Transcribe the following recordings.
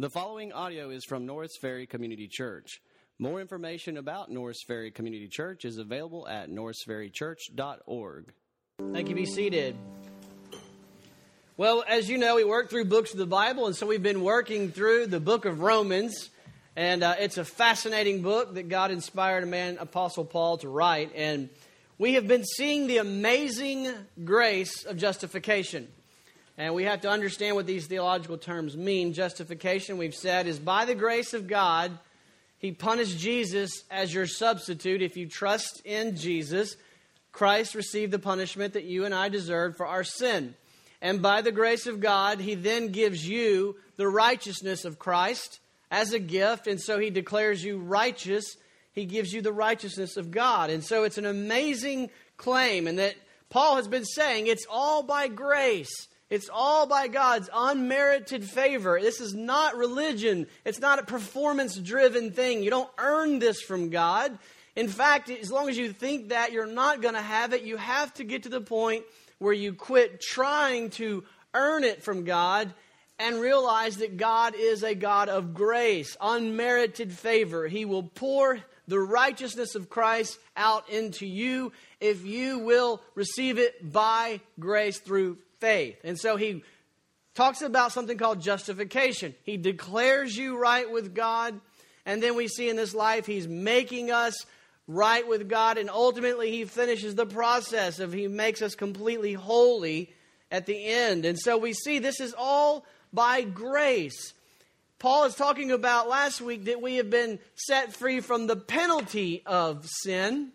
The following audio is from Norris Ferry Community Church. More information about Norris Ferry Community Church is available at norrisferrychurch.org. Thank you. Be seated. Well, as you know, we work through books of the Bible, and so we've been working through the book of Romans. And uh, it's a fascinating book that God inspired a man, Apostle Paul, to write. And we have been seeing the amazing grace of justification. And we have to understand what these theological terms mean. Justification, we've said, is by the grace of God, He punished Jesus as your substitute. If you trust in Jesus, Christ received the punishment that you and I deserved for our sin. And by the grace of God, He then gives you the righteousness of Christ as a gift. And so He declares you righteous. He gives you the righteousness of God. And so it's an amazing claim. And that Paul has been saying it's all by grace. It's all by God's unmerited favor. This is not religion. It's not a performance driven thing. You don't earn this from God. In fact, as long as you think that you're not going to have it, you have to get to the point where you quit trying to earn it from God and realize that God is a God of grace, unmerited favor. He will pour the righteousness of Christ out into you if you will receive it by grace through faith. And so he talks about something called justification. He declares you right with God. And then we see in this life, he's making us right with God. And ultimately, he finishes the process of he makes us completely holy at the end. And so we see this is all by grace. Paul is talking about last week that we have been set free from the penalty of sin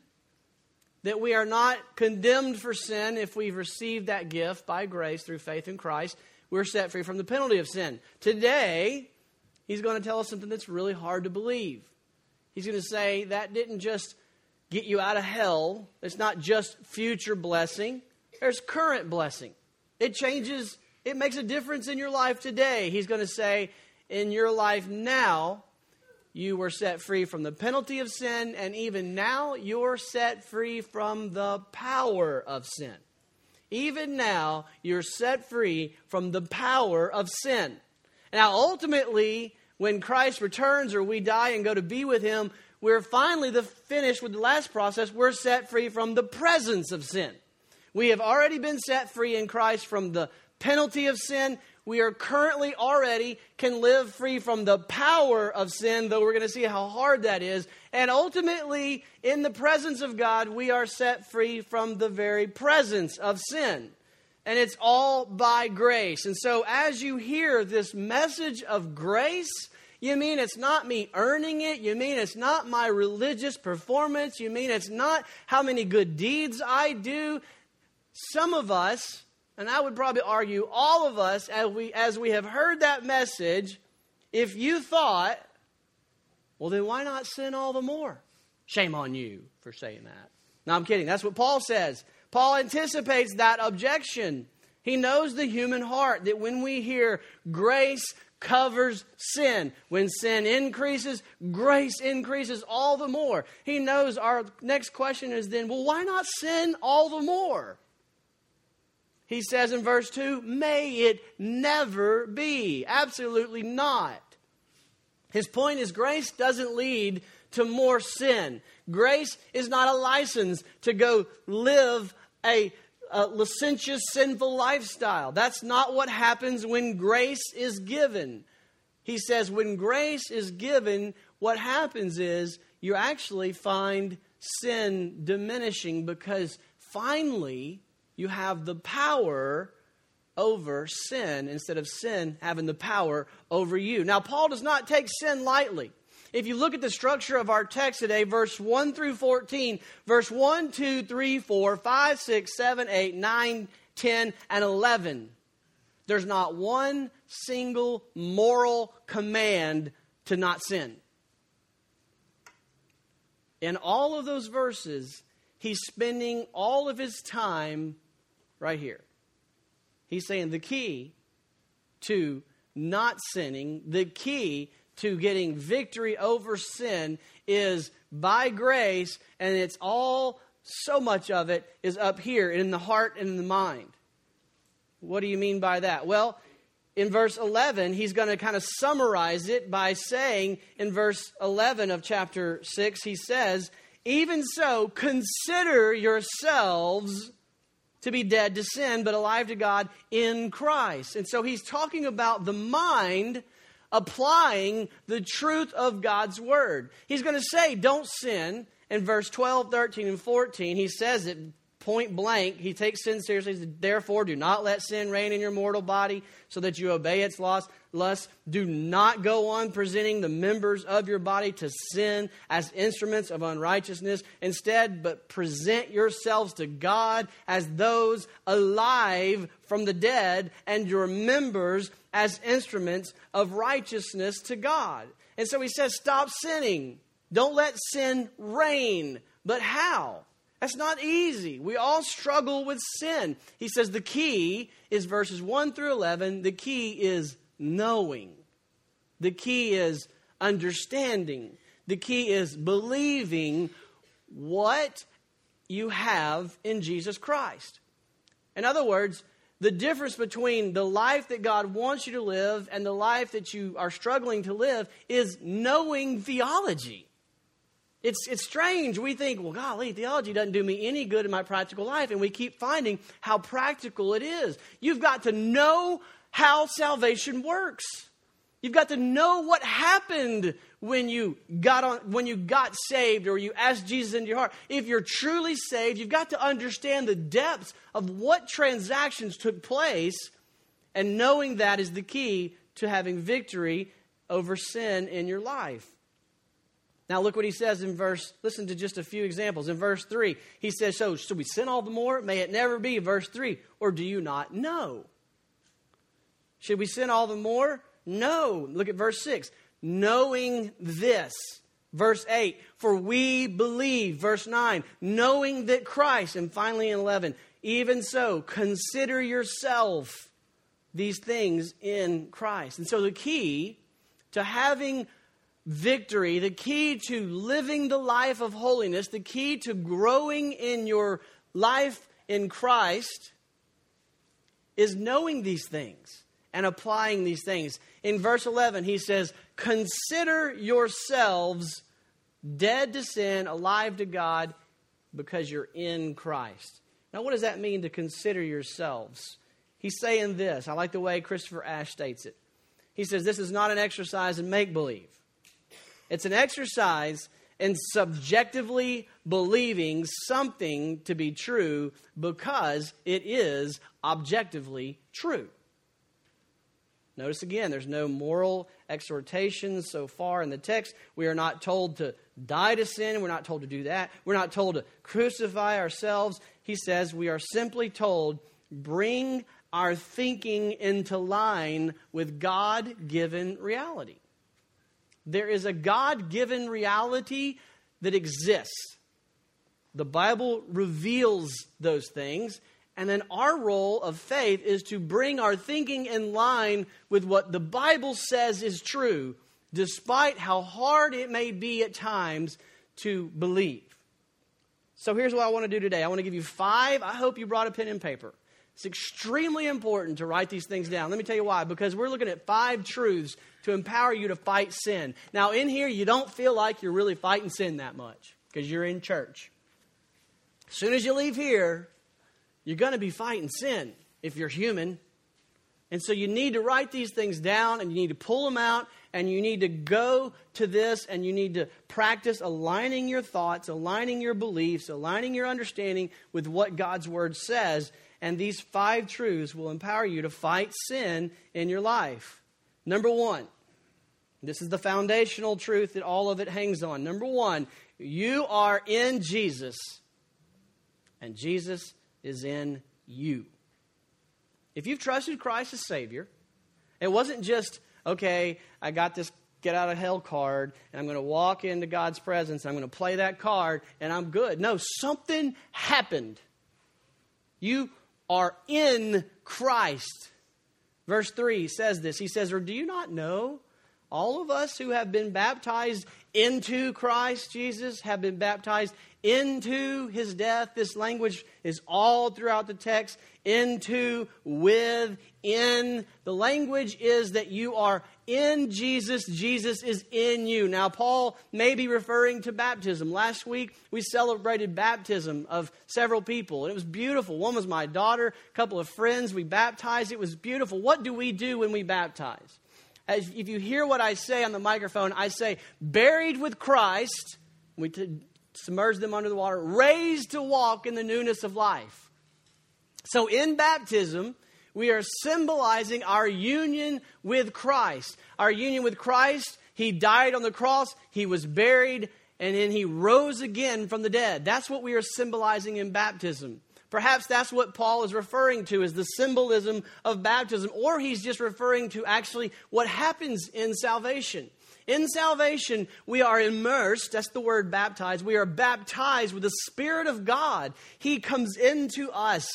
that we are not condemned for sin if we've received that gift by grace through faith in Christ. We're set free from the penalty of sin. Today, he's going to tell us something that's really hard to believe. He's going to say that didn't just get you out of hell, it's not just future blessing, there's current blessing. It changes, it makes a difference in your life today. He's going to say, in your life now, you were set free from the penalty of sin, and even now you're set free from the power of sin. Even now, you're set free from the power of sin. Now, ultimately, when Christ returns or we die and go to be with Him, we're finally the finished with the last process. We're set free from the presence of sin. We have already been set free in Christ from the penalty of sin we are currently already can live free from the power of sin, though we're going to see how hard that is. And ultimately, in the presence of God, we are set free from the very presence of sin. And it's all by grace. And so, as you hear this message of grace, you mean it's not me earning it? You mean it's not my religious performance? You mean it's not how many good deeds I do? Some of us and I would probably argue all of us, as we, as we have heard that message, if you thought, well, then why not sin all the more? Shame on you for saying that. No, I'm kidding. That's what Paul says. Paul anticipates that objection. He knows the human heart that when we hear grace covers sin, when sin increases, grace increases all the more. He knows our next question is then, well, why not sin all the more? He says in verse 2, may it never be. Absolutely not. His point is grace doesn't lead to more sin. Grace is not a license to go live a, a, licentious, sinful lifestyle. That's not what happens when grace is given. He says, when grace is given, what happens is you actually find sin diminishing because finally you have the power over sin instead of sin having the power over you. Now, Paul does not take sin lightly. If you look at the structure of our text today, verse 1 through 14, verse 1, 2, 3, 4, 5, 6, 7, 8, 9, 10, and 11, there's not one single moral command to not sin. In all of those verses, he's spending all of his time right here. He's saying the key to not sinning, the key to getting victory over sin is by grace, and it's all, so much of it is up here in the heart and in the mind. What do you mean by that? Well, in verse 11, he's going to kind of summarize it by saying in verse 11 of chapter 6, he says, Even so, consider yourselves to be dead to sin, but alive to God in Christ. And so he's talking about the mind applying the truth of God's word. He's going to say, Don't sin. In verse 12, 13, and 14, he says it point blank. He takes sin seriously. Says, Therefore, do not let sin reign in your mortal body so that you obey its lust. Do not go on presenting the members of your body to sin as instruments of unrighteousness. Instead, but present yourselves to God as those alive from the dead and your members as instruments of righteousness to God. And so he says, Stop sinning. Don't let sin reign. But how? That's not easy. We all struggle with sin. He says the key is verses 1 through 11. The key is knowing, the key is understanding, the key is believing what you have in Jesus Christ. In other words, the difference between the life that God wants you to live and the life that you are struggling to live is knowing theology. It's, it's strange. We think, well, golly, theology doesn't do me any good in my practical life. And we keep finding how practical it is. You've got to know how salvation works. You've got to know what happened when you got on, when you got saved or you asked Jesus into your heart. If you're truly saved, you've got to understand the depths of what transactions took place, and knowing that is the key to having victory over sin in your life. Now, look what he says in verse, listen to just a few examples. In verse 3, he says, So, should we sin all the more? May it never be. Verse 3, or do you not know? Should we sin all the more? No. Look at verse 6. Knowing this. Verse 8, for we believe. Verse 9, knowing that Christ. And finally in 11, even so, consider yourself these things in Christ. And so the key to having victory, the key to living the life of holiness, the key to growing in your life in Christ is knowing these things and applying these things. In verse 11, he says, Consider yourselves dead to sin, alive to God, because you're in Christ. Now, what does that mean to consider yourselves? He's saying this. I like the way Christopher Ash states it. He says, This is not an exercise in make believe. It's an exercise in subjectively believing something to be true because it is objectively true. Notice again, there's no moral exhortation so far in the text. We are not told to die to sin. We're not told to do that. We're not told to crucify ourselves. He says we are simply told, bring our thinking into line with God given reality. There is a God given reality that exists. The Bible reveals those things. And then our role of faith is to bring our thinking in line with what the Bible says is true, despite how hard it may be at times to believe. So here's what I want to do today I want to give you five. I hope you brought a pen and paper. It's extremely important to write these things down. Let me tell you why. Because we're looking at five truths to empower you to fight sin. Now, in here, you don't feel like you're really fighting sin that much because you're in church. As soon as you leave here, you're going to be fighting sin if you're human. And so you need to write these things down and you need to pull them out and you need to go to this and you need to practice aligning your thoughts, aligning your beliefs, aligning your understanding with what God's Word says. And these five truths will empower you to fight sin in your life. Number one, this is the foundational truth that all of it hangs on. Number one, you are in Jesus, and Jesus is in you. If you've trusted Christ as Savior, it wasn't just, okay, I got this get out of hell card, and I'm going to walk into God's presence, I'm going to play that card, and I'm good. No, something happened. You are in Christ. Verse 3 says this He says, Or do you not know All of us who have been baptized into Christ Jesus have been baptized into his death. This language is all throughout the text. Into, with, in. The language is that you are in Jesus, Jesus is in you. Now, Paul may be referring to baptism. Last week, we celebrated baptism of several people, and it was beautiful. One was my daughter, a couple of friends. We baptized. It was beautiful. What do we do when we baptize? As, if you hear what I say on the microphone, I say, buried with Christ. We t- submerge them under the water, raised to walk in the newness of life. So, in baptism, we are symbolizing our union with Christ. Our union with Christ, He died on the cross, He was buried, and then He rose again from the dead. That's what we are symbolizing in baptism. Perhaps that's what Paul is referring to as the symbolism of baptism, or he's just referring to actually what happens in salvation. In salvation, we are immersed, that's the word baptized. We are baptized with the Spirit of God. He comes into us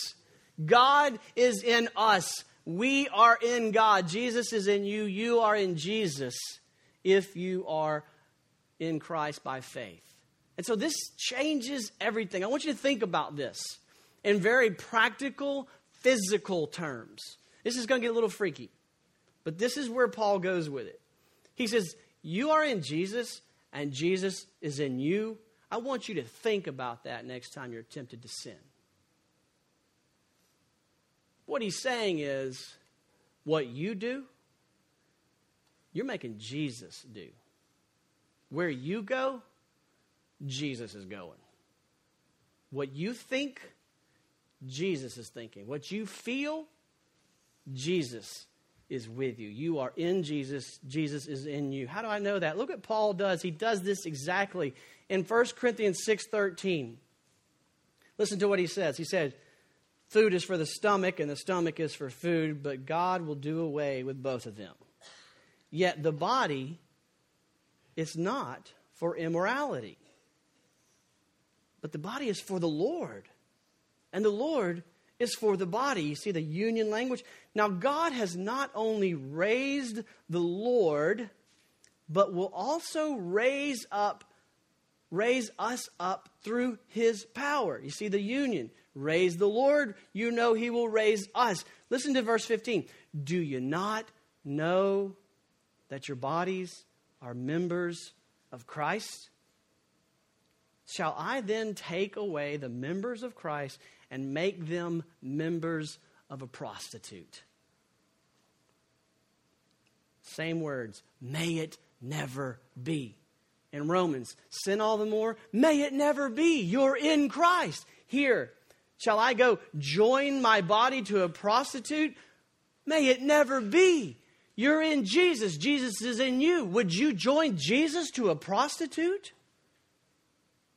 God is in us. We are in God. Jesus is in you. You are in Jesus if you are in Christ by faith. And so this changes everything. I want you to think about this in very practical, physical terms. This is going to get a little freaky, but this is where Paul goes with it. He says, You are in Jesus, and Jesus is in you. I want you to think about that next time you're tempted to sin. What he's saying is, what you do, you're making Jesus do. Where you go, Jesus is going. What you think, Jesus is thinking. What you feel, Jesus is with you. You are in Jesus, Jesus is in you. How do I know that? Look what Paul does. He does this exactly in 1 Corinthians 6:13. Listen to what he says. He said, Food is for the stomach, and the stomach is for food, but God will do away with both of them. Yet the body is not for immorality, but the body is for the Lord, and the Lord is for the body. You see the union language? Now, God has not only raised the Lord, but will also raise up raise us up through his power. You see the union. Raise the Lord, you know he will raise us. Listen to verse 15. Do you not know that your bodies are members of Christ? Shall I then take away the members of Christ and make them members of a prostitute? Same words. May it never be. In Romans, sin all the more. May it never be. You're in Christ. Here, Shall I go join my body to a prostitute? May it never be. You're in Jesus. Jesus is in you. Would you join Jesus to a prostitute?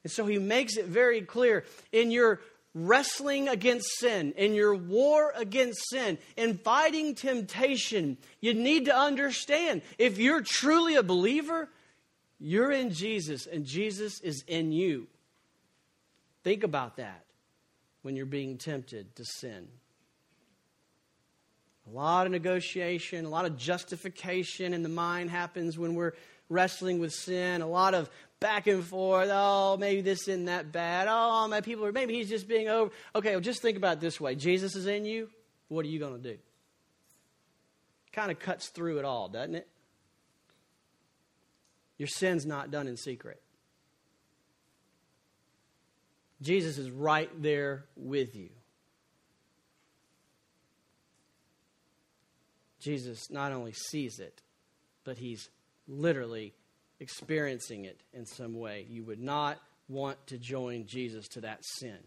And so he makes it very clear in your wrestling against sin, in your war against sin, in fighting temptation, you need to understand if you're truly a believer, you're in Jesus and Jesus is in you. Think about that when you're being tempted to sin. A lot of negotiation, a lot of justification in the mind happens when we're wrestling with sin. A lot of back and forth. Oh, maybe this isn't that bad. Oh, my people are, maybe he's just being over. Okay, well, just think about it this way Jesus is in you. What are you going to do? Kind of cuts through it all, doesn't it? Your sin's not done in secret. Jesus is right there with you. Jesus not only sees it, but he's literally experiencing it in some way. You would not want to join Jesus to that sin.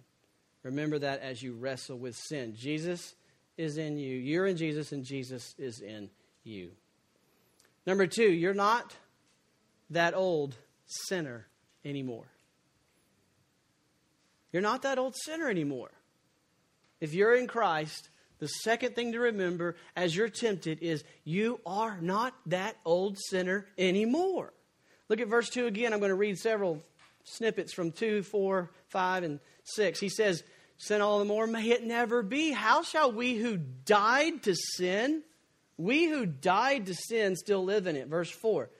Remember that as you wrestle with sin. Jesus is in you. You're in Jesus, and Jesus is in you. Number two, you're not that old sinner anymore. You're not that old sinner anymore. If you're in Christ, the second thing to remember as you're tempted is you are not that old sinner anymore. Look at verse 2 again. I'm going to read several snippets from 2, 4, 5, and 6. He says, Sin all the more, may it never be. How shall we who died to sin We who died to sin still live in it. Verse 4.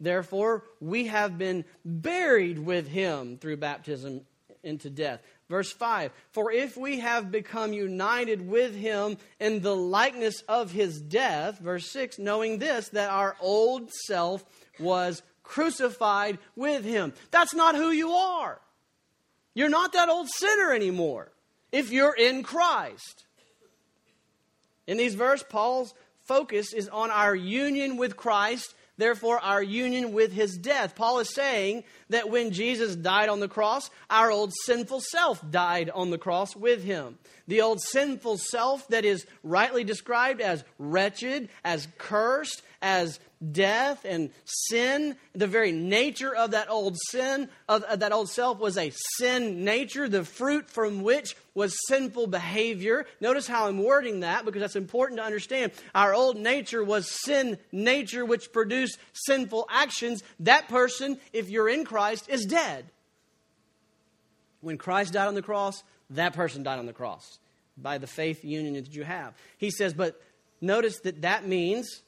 Therefore, we have been buried with him through baptism into death. Verse 5 For if we have become united with him in the likeness of his death, verse 6, knowing this, that our old self was crucified with him. That's not who you are. You're not that old sinner anymore if you're in Christ. In these verses, Paul's focus is on our union with Christ therefore our union with his death. Paul is saying that when Jesus died on the cross, our old sinful self died on the cross with him. The old sinful self that is rightly described as wretched, as cursed, as death and sin. The very nature of that old sin, of, of, that old self, was a sin nature, the fruit from which was sinful behavior. Notice how I'm wording that because that's important to understand. Our old nature was sin nature, which produced sinful actions. That person, if you're in Christ, is dead. When Christ died on the cross, that person died on the cross by the faith union that you have. He says, but notice that that means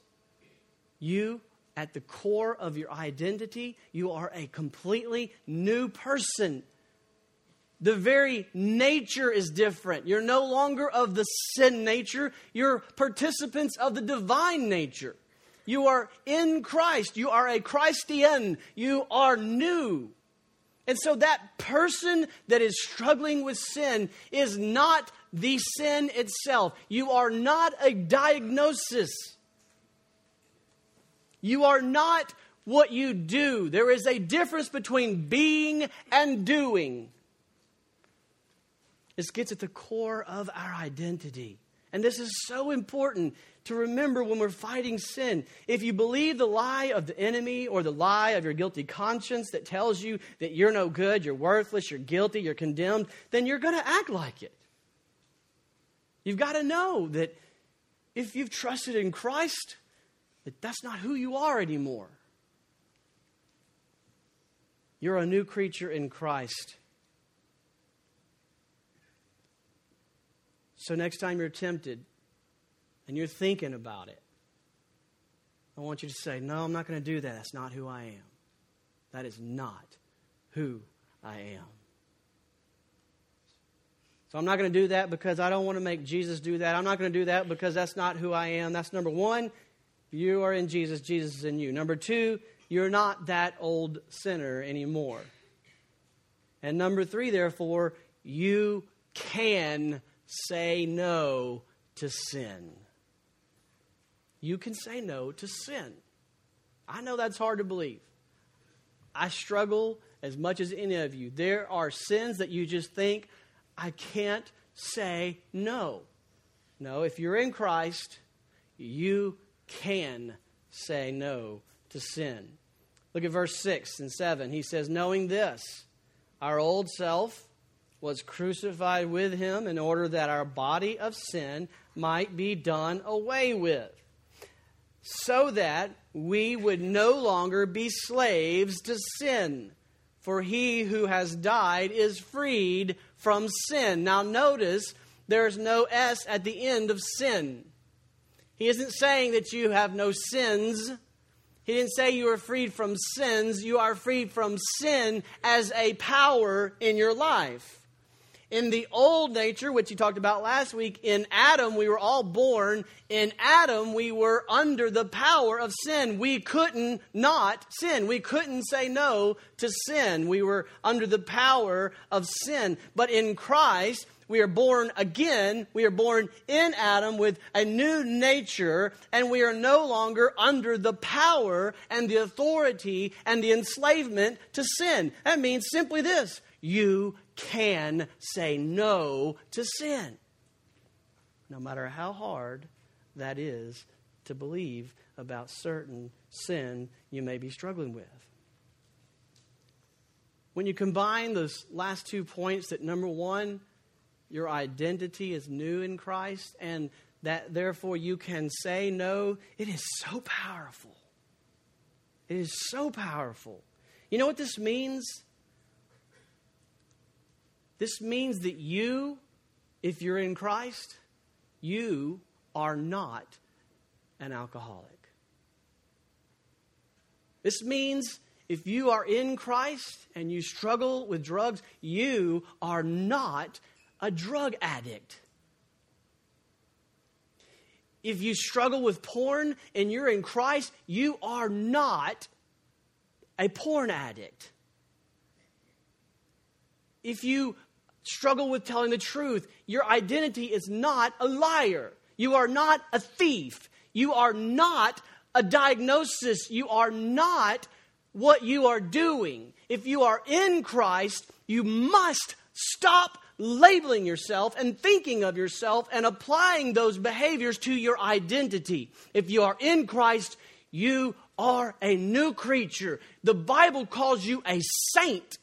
you, at the core of your identity, you are a completely new person. The very nature is different. You're no longer of the sin nature, you're participants of the divine nature. You are in Christ. You are a Christian. You are new. And so that person that is struggling with sin is not the sin itself. You are not a diagnosis. You are not what you do. There is a difference between being and doing. This gets at the core of our identity. And this is so important to remember when we're fighting sin. If you believe the lie of the enemy or the lie of your guilty conscience that tells you that you're no good, you're worthless, you're guilty, you're condemned, then you're going to act like it. You've got to know that if you've trusted in Christ, that that's not who you are anymore. You're a new creature in Christ. So, next time you're tempted and you're thinking about it, I want you to say, No, I'm not going to do that. That's not who I am. That is not who I am. So I'm not going to do that because I don't want to make Jesus do that. I'm not going to do that because that's not who I am. That's number one. You are in Jesus, Jesus is in you. Number two, you're not that old sinner anymore. And number three, therefore, you can say no to sin. You can say no to sin. I know that's hard to believe. I struggle as much as any of you. There are sins that you just think, I can't say no. No, if you're in Christ, you can say no to sin. Look at verse 6 and 7. He says, Knowing this, our old self was crucified with him in order that our body of sin might be done away with, so that we would no longer be slaves to sin. For he who has died is freed from sin. Now, notice there's no S at the end of sin. He isn't saying that you have no sins. He didn't say you are freed from sins. You are freed from sin as a power in your life. In the old nature, which you talked about last week, in Adam, we were all born. In Adam, we were under the power of sin. We couldn't not sin. We couldn't say no to sin. We were under the power of sin. But in Christ, we are born again. We are born in Adam with a new nature, and we are no longer under the power and the authority and the enslavement to sin. That means simply this you can say no to sin, no matter how hard that is to believe about certain sin you may be struggling with. When you combine those last two points, that number one, your identity is new in Christ, and that therefore you can say no, it is so powerful. It is so powerful. You know what this means? This means that you, if you're in Christ, you are not an alcoholic. This means if you are in Christ and you struggle with drugs, you are not a drug addict. If you struggle with porn and you're in Christ, you are not a porn addict. If you struggle with telling the truth, your identity is not a liar. You are not a thief. You are not a diagnosis. You are not what you are doing. If you are in Christ, you must stop labeling yourself and thinking of yourself and applying those behaviors to your identity. If you are in Christ, you are a new creature. The Bible calls you a saint.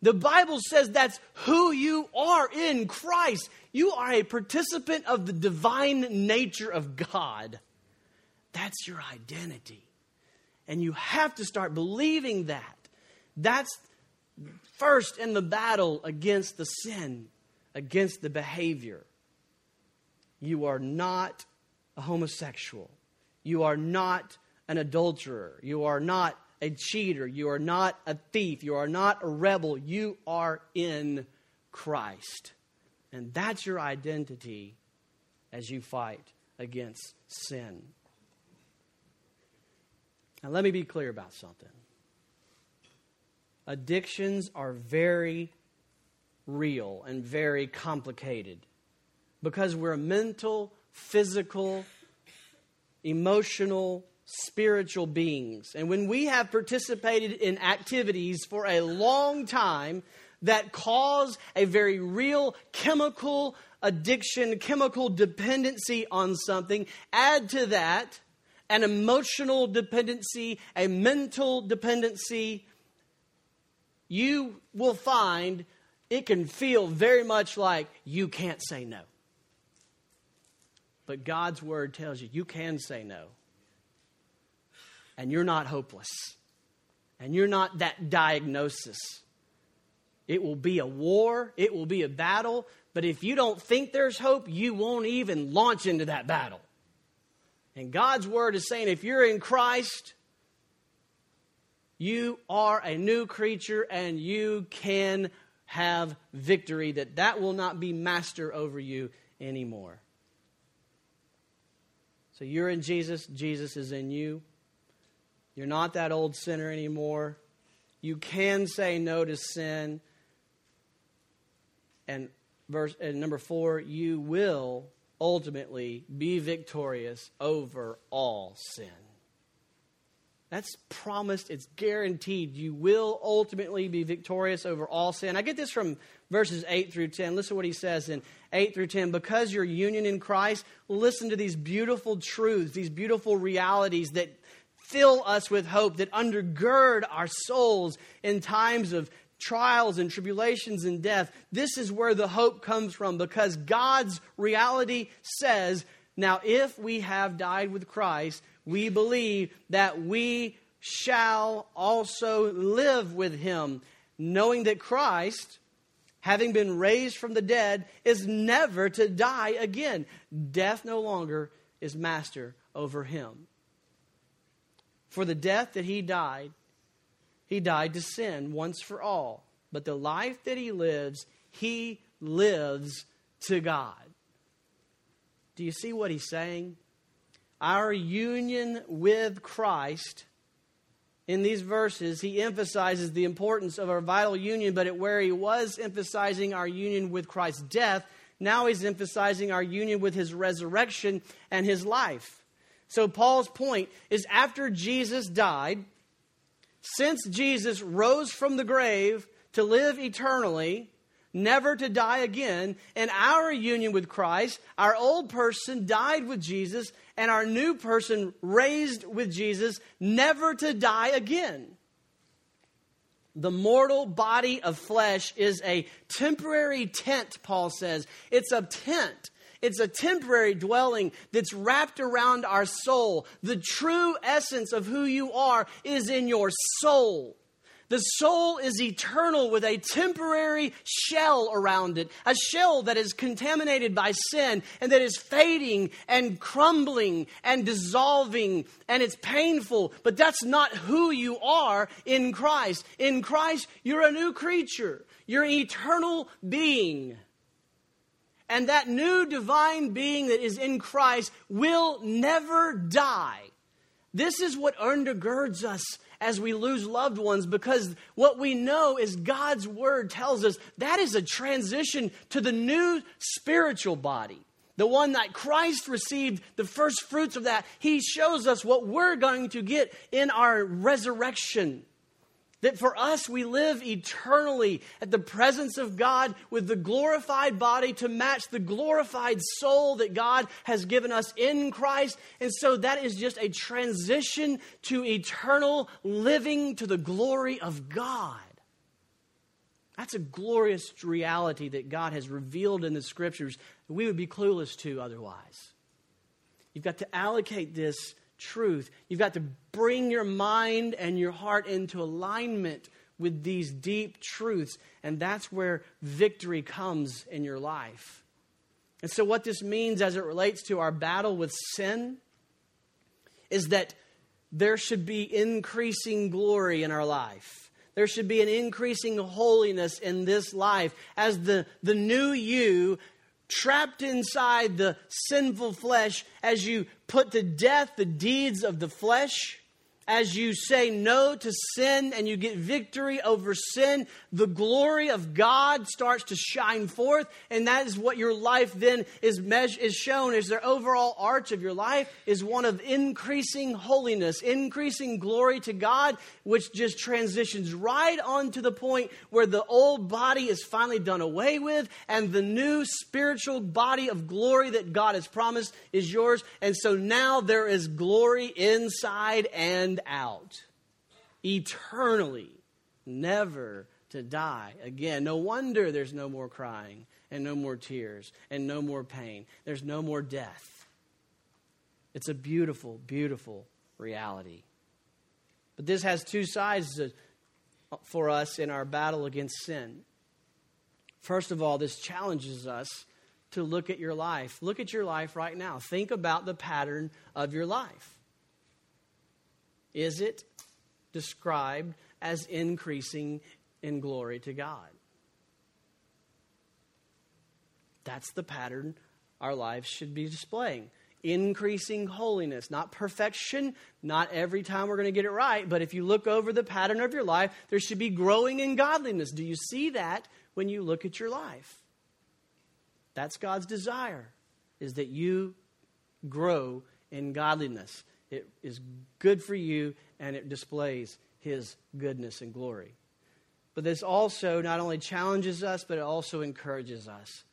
The Bible says that's who you are in Christ. You are a participant of the divine nature of God. That's your identity. And you have to start believing that. That's first in the battle against the sin, against the behavior. You are not a homosexual. You are not an adulterer. You are not a cheater. You are not a thief. You are not a rebel. You are in Christ. And that's your identity as you fight against sin. Now, let me be clear about something. Addictions are very real and very complicated because we're mental, physical, emotional, spiritual beings. And when we have participated in activities for a long time that cause a very real chemical addiction, chemical dependency on something, add to that an emotional dependency, a mental dependency, you will find it can feel very much like you can't say no. But God's word tells you you can say no. And you're not hopeless. And you're not that diagnosis. It will be a war, it will be a battle, but if you don't think there's hope, you won't even launch into that battle. And God's word is saying if you're in Christ, you are a new creature and you can have victory that that will not be master over you anymore. So you're in Jesus, Jesus is in you. You're not that old sinner anymore. You can say no to sin. And verse and number 4, you will ultimately be victorious over all sin. That's promised, it's guaranteed. You will ultimately be victorious over all sin. I get this from verses 8 through 10. Listen to what he says in 8 through 10. Because your union in Christ, listen to these beautiful truths, these beautiful realities that fill us with hope, that undergird our souls in times of trials and tribulations and death. This is where the hope comes from because God's reality says, now if we have died with Christ, we believe that we shall also live with him, knowing that Christ, having been raised from the dead, is never to die again. Death no longer is master over him. For the death that he died, he died to sin once for all. But the life that he lives, he lives to God. Do you see what he's saying? Our union with Christ, in these verses, he emphasizes the importance of our vital union, but where he was emphasizing our union with Christ's death, now he's emphasizing our union with his resurrection and his life. So, Paul's point is after Jesus died, since Jesus rose from the grave to live eternally, never to die again, and our union with Christ, our old person died with Jesus, and our new person raised with Jesus, never to die again. The mortal body of flesh is a temporary tent, Paul says. It's a tent. It's a temporary dwelling that's wrapped around our soul. The true essence of who you are is in your soul. The soul is eternal with a temporary shell around it, a shell that is contaminated by sin and that is fading and crumbling and dissolving, and it's painful, but that's not who you are in Christ. In Christ, you're a new creature, you're an eternal being. And that new divine being that is in Christ will never die. This is what undergirds us as we lose loved ones because what we know is God's word tells us that is a transition to the new spiritual body. The one that Christ received the first fruits of that. He shows us what we're going to get in our resurrection. That for us, we live eternally at the presence of God with the glorified body to match the glorified soul that God has given us in Christ. And so that is just a transition to eternal living to the glory of God. That's a glorious reality that God has revealed in the scriptures that we would be clueless to otherwise. You've got to allocate this truth. You've got to bring your mind and your heart into alignment with these deep truths, and that's where victory comes in your life. And so, what this means as it relates to our battle with sin is that there should be increasing glory in our life. There should be an increasing holiness in this life as the, the new you trapped inside the sinful flesh as you put to death the deeds of the flesh as you say no to sin and you get victory over sin, the glory of God starts to shine forth. And that is what your life then is, measured, is shown as their overall arch of your life is one of increasing holiness, increasing glory to God, which just transitions right on to the point where the old body is finally done away with and the new spiritual body of glory that God has promised is yours. And so now there is glory inside and out eternally, never to die again. No wonder there's no more crying and no more tears and no more pain. There's no more death. It's a beautiful, beautiful reality. But this has two sides for us in our battle against sin. First of all, this challenges us to look at your life. Look at your life right now. Think about the pattern of your life. Is it described as increasing in glory to God? That's the pattern our lives should be displaying. Increasing holiness, not perfection, not every time we're going to get it right, but if you look over the pattern of your life, there should be growing in godliness. Do you see that when you look at your life? That's God's desire, is that you grow in godliness. It is good for you and it displays His goodness and glory. But this also not only challenges us, but it also encourages us.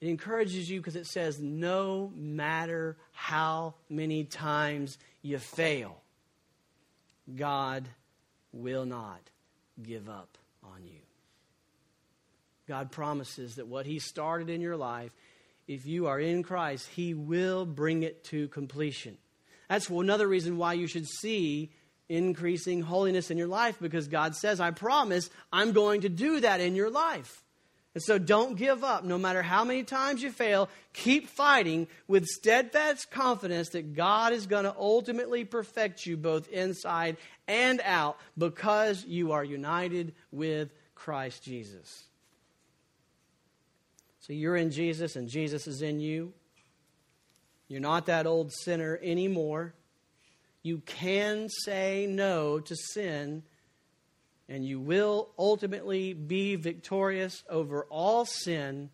It encourages you because it says, no matter how many times you fail, God will not give up on you. God promises that what He started in your life, if you are in Christ, He will bring it to completion. That's another reason why you should see increasing holiness in your life because God says, I promise I'm going to do that in your life. And so don't give up. No matter how many times you fail, keep fighting with steadfast confidence that God is going to ultimately perfect you both inside and out because you are united with Christ Jesus. So you're in Jesus and Jesus is in you. You're not that old sinner anymore. You can say no to sin, and you will ultimately be victorious over all sin.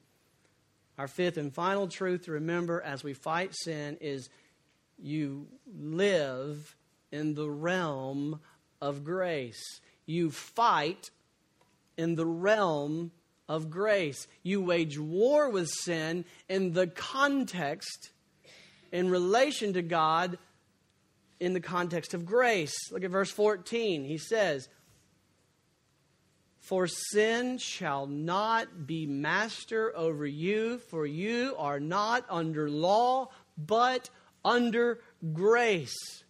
Our fifth and final truth to remember as we fight sin is you live in the realm of grace. You fight in the realm of grace. You wage war with sin in the context in relation to God in the context of grace. Look at verse 14. He says, For sin shall not be master over you, for you are not under law, but under grace.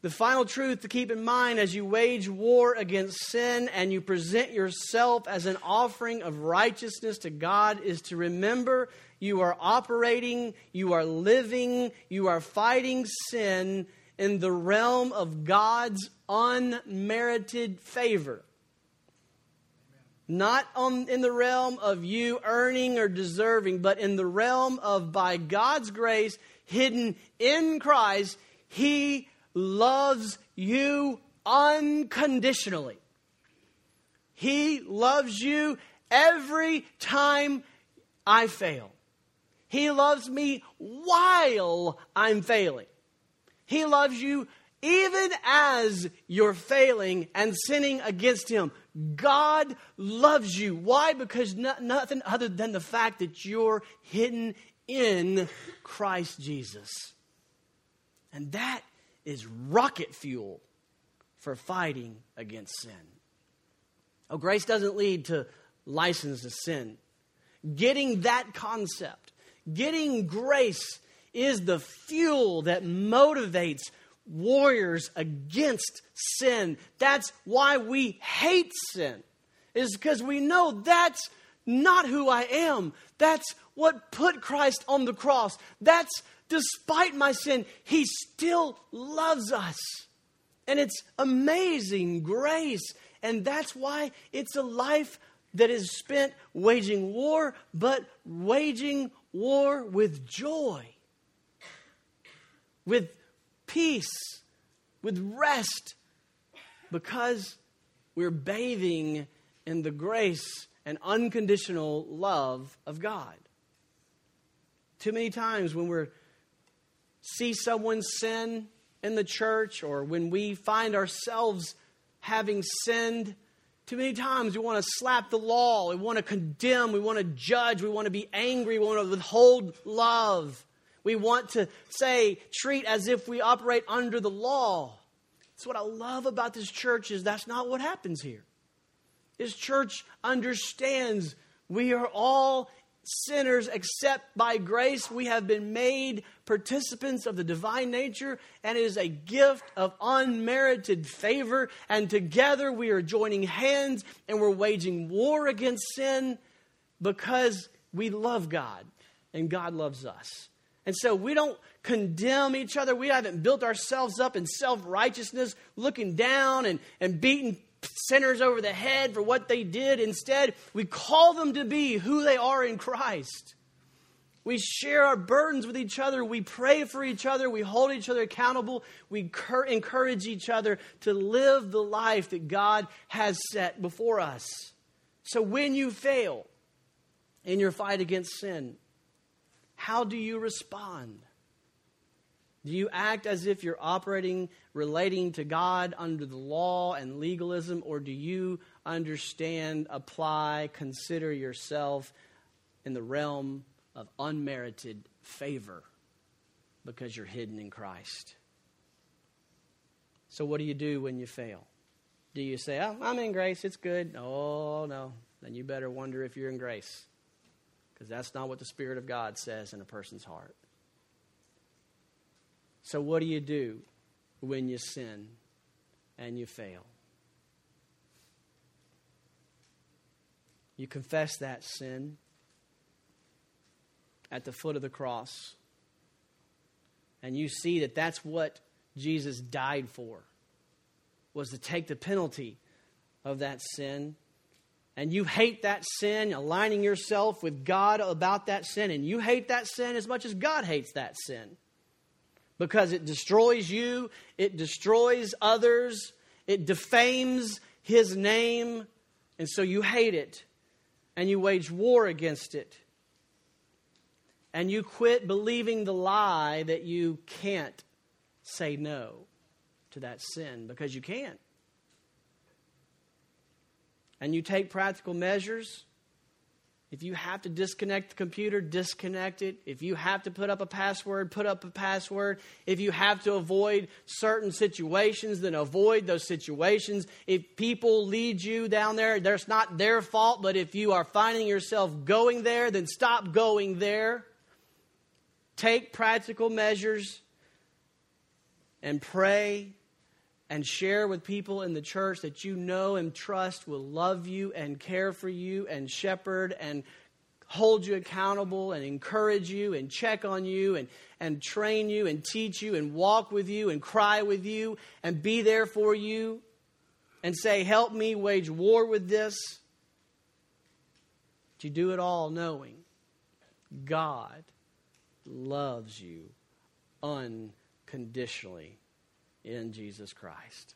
The final truth to keep in mind as you wage war against sin and you present yourself as an offering of righteousness to God is to remember you are operating, you are living, you are fighting sin in the realm of God's unmerited favor. Not on, in the realm of you earning or deserving, but in the realm of by God's grace, hidden in Christ, He loves you unconditionally. He loves you every time I fail. He loves me while I'm failing. He loves you even as you're failing and sinning against Him. God loves you. Why? Because no, nothing other than the fact that you're hidden in Christ Jesus. And that is rocket fuel for fighting against sin. Oh, grace doesn't lead to license to sin. Getting that concept, getting grace, is the fuel that motivates warriors against sin. That's why we hate sin, is because we know that's not who I am. That's what put Christ on the cross. That's despite my sin, He still loves us. And it's amazing grace. And that's why it's a life that is spent waging war, but waging war with joy, with peace, with rest, because we're bathing in the grace and unconditional love of God. Too many times when we're see someone sin in the church or when we find ourselves having sinned, too many times we want to slap the law, we want to condemn, we want to judge, we want to be angry, we want to withhold love. We want to say, treat as if we operate under the law. That's what I love about this church is that's not what happens here. This church understands we are all sinners except by grace we have been made participants of the divine nature and it is a gift of unmerited favor and together we are joining hands and we're waging war against sin because we love God and God loves us. And so we don't condemn each other. We haven't built ourselves up in self righteousness, looking down and, and beating sinners over the head for what they did. Instead, we call them to be who they are in Christ. We share our burdens with each other. We pray for each other. We hold each other accountable. We encourage each other to live the life that God has set before us. So when you fail in your fight against sin, how do you respond? Do you act as if you're operating, relating to God under the law and legalism, or do you understand, apply, consider yourself in the realm of unmerited favor because you're hidden in Christ? So, what do you do when you fail? Do you say, oh, I'm in grace, it's good? Oh, no. Then you better wonder if you're in grace because that's not what the Spirit of God says in a person's heart. So, what do you do when you sin and you fail? You confess that sin at the foot of the cross. And you see that that's what Jesus died for was to take the penalty of that sin. And you hate that sin, aligning yourself with God about that sin. And you hate that sin as much as God hates that sin because it destroys you, it destroys others, it defames his name, and so you hate it and you wage war against it. And you quit believing the lie that you can't say no to that sin because you can't. And you take practical measures if you have to disconnect the computer, disconnect it. If you have to put up a password, put up a password. If you have to avoid certain situations, then avoid those situations. If people lead you down there, that's not their fault, but if you are finding yourself going there, then stop going there. Take practical measures and pray and share with people in the church that you know and trust will love you and care for you and shepherd and hold you accountable and encourage you and check on you and, and train you and teach you and walk with you and cry with you and be there for you and say, Help me wage war with this. But you do it all knowing God loves you unconditionally in Jesus Christ.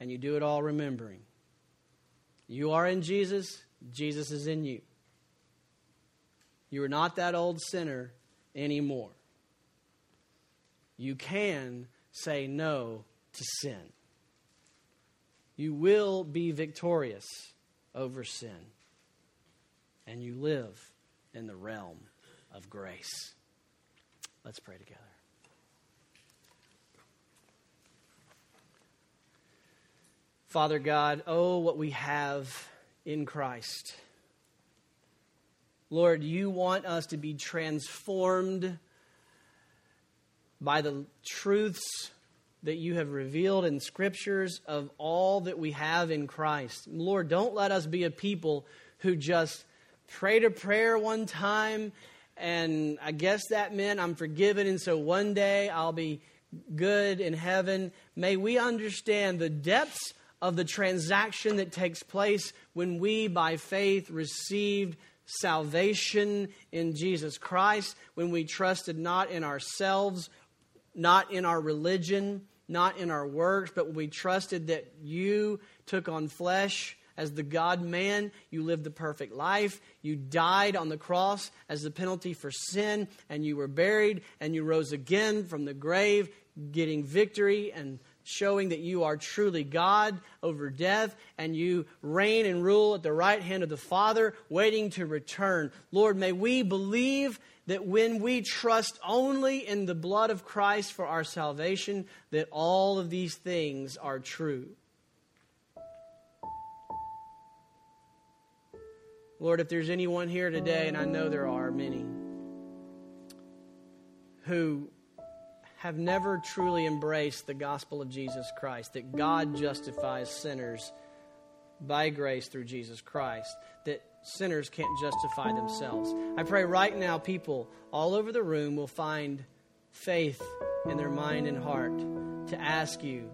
And you do it all remembering you are in Jesus, Jesus is in you. You are not that old sinner anymore. You can say no to sin. You will be victorious over sin. And you live in the realm of grace. Let's pray together. Father God, oh, what we have in Christ. Lord, you want us to be transformed by the truths that you have revealed in scriptures of all that we have in Christ. Lord, don't let us be a people who just prayed a prayer one time and I guess that meant I'm forgiven and so one day I'll be good in heaven. May we understand the depths of the transaction that takes place when we, by faith, received salvation in Jesus Christ, when we trusted not in ourselves, not in our religion, not in our works, but when we trusted that you took on flesh as the God man, you lived the perfect life, you died on the cross as the penalty for sin, and you were buried, and you rose again from the grave, getting victory and showing that you are truly God over death, and you reign and rule at the right hand of the Father, waiting to return. Lord, may we believe that when we trust only in the blood of Christ for our salvation, that all of these things are true. Lord, if there's anyone here today, and I know there are many, who have never truly embraced the gospel of Jesus Christ, that God justifies sinners by grace through Jesus Christ, that sinners can't justify themselves. I pray right now, people all over the room will find faith in their mind and heart to ask you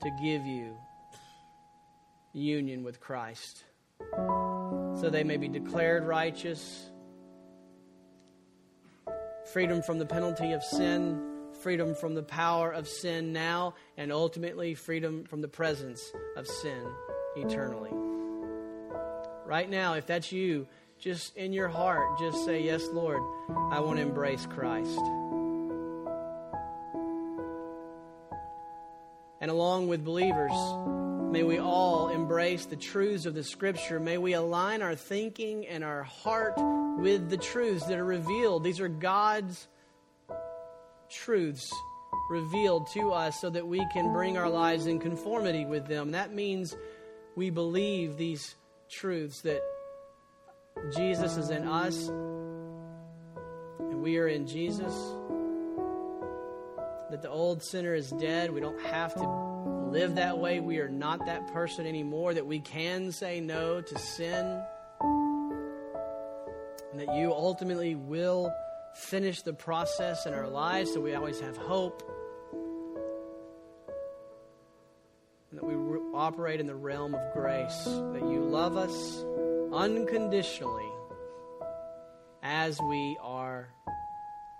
to give you union with Christ so they may be declared righteous freedom from the penalty of sin, freedom from the power of sin now, and ultimately freedom from the presence of sin eternally. Right now, if that's you, just in your heart, just say, Yes, Lord, I want to embrace Christ. And along with believers, May we all embrace the truths of the Scripture. May we align our thinking and our heart with the truths that are revealed. These are God's truths revealed to us so that we can bring our lives in conformity with them. That means we believe these truths that Jesus is in us and we are in Jesus, that the old sinner is dead. We don't have to live that way. We are not that person anymore, that we can say no to sin, and that you ultimately will finish the process in our lives so we always have hope, and that we re- operate in the realm of grace, that you love us unconditionally as we are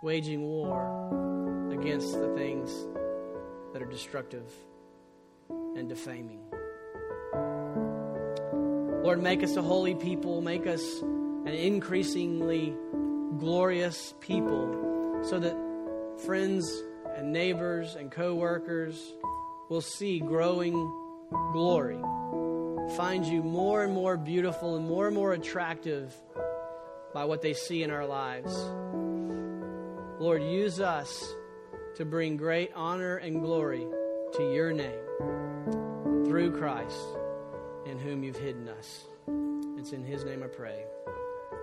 waging war against the things that are destructive and defaming. Lord, make us a holy people, make us an increasingly glorious people so that friends and neighbors and co-workers will see growing glory. Find you more and more beautiful and more and more attractive by what they see in our lives. Lord, use us to bring great honor and glory to your name through Christ in whom you've hidden us. It's in his name I pray.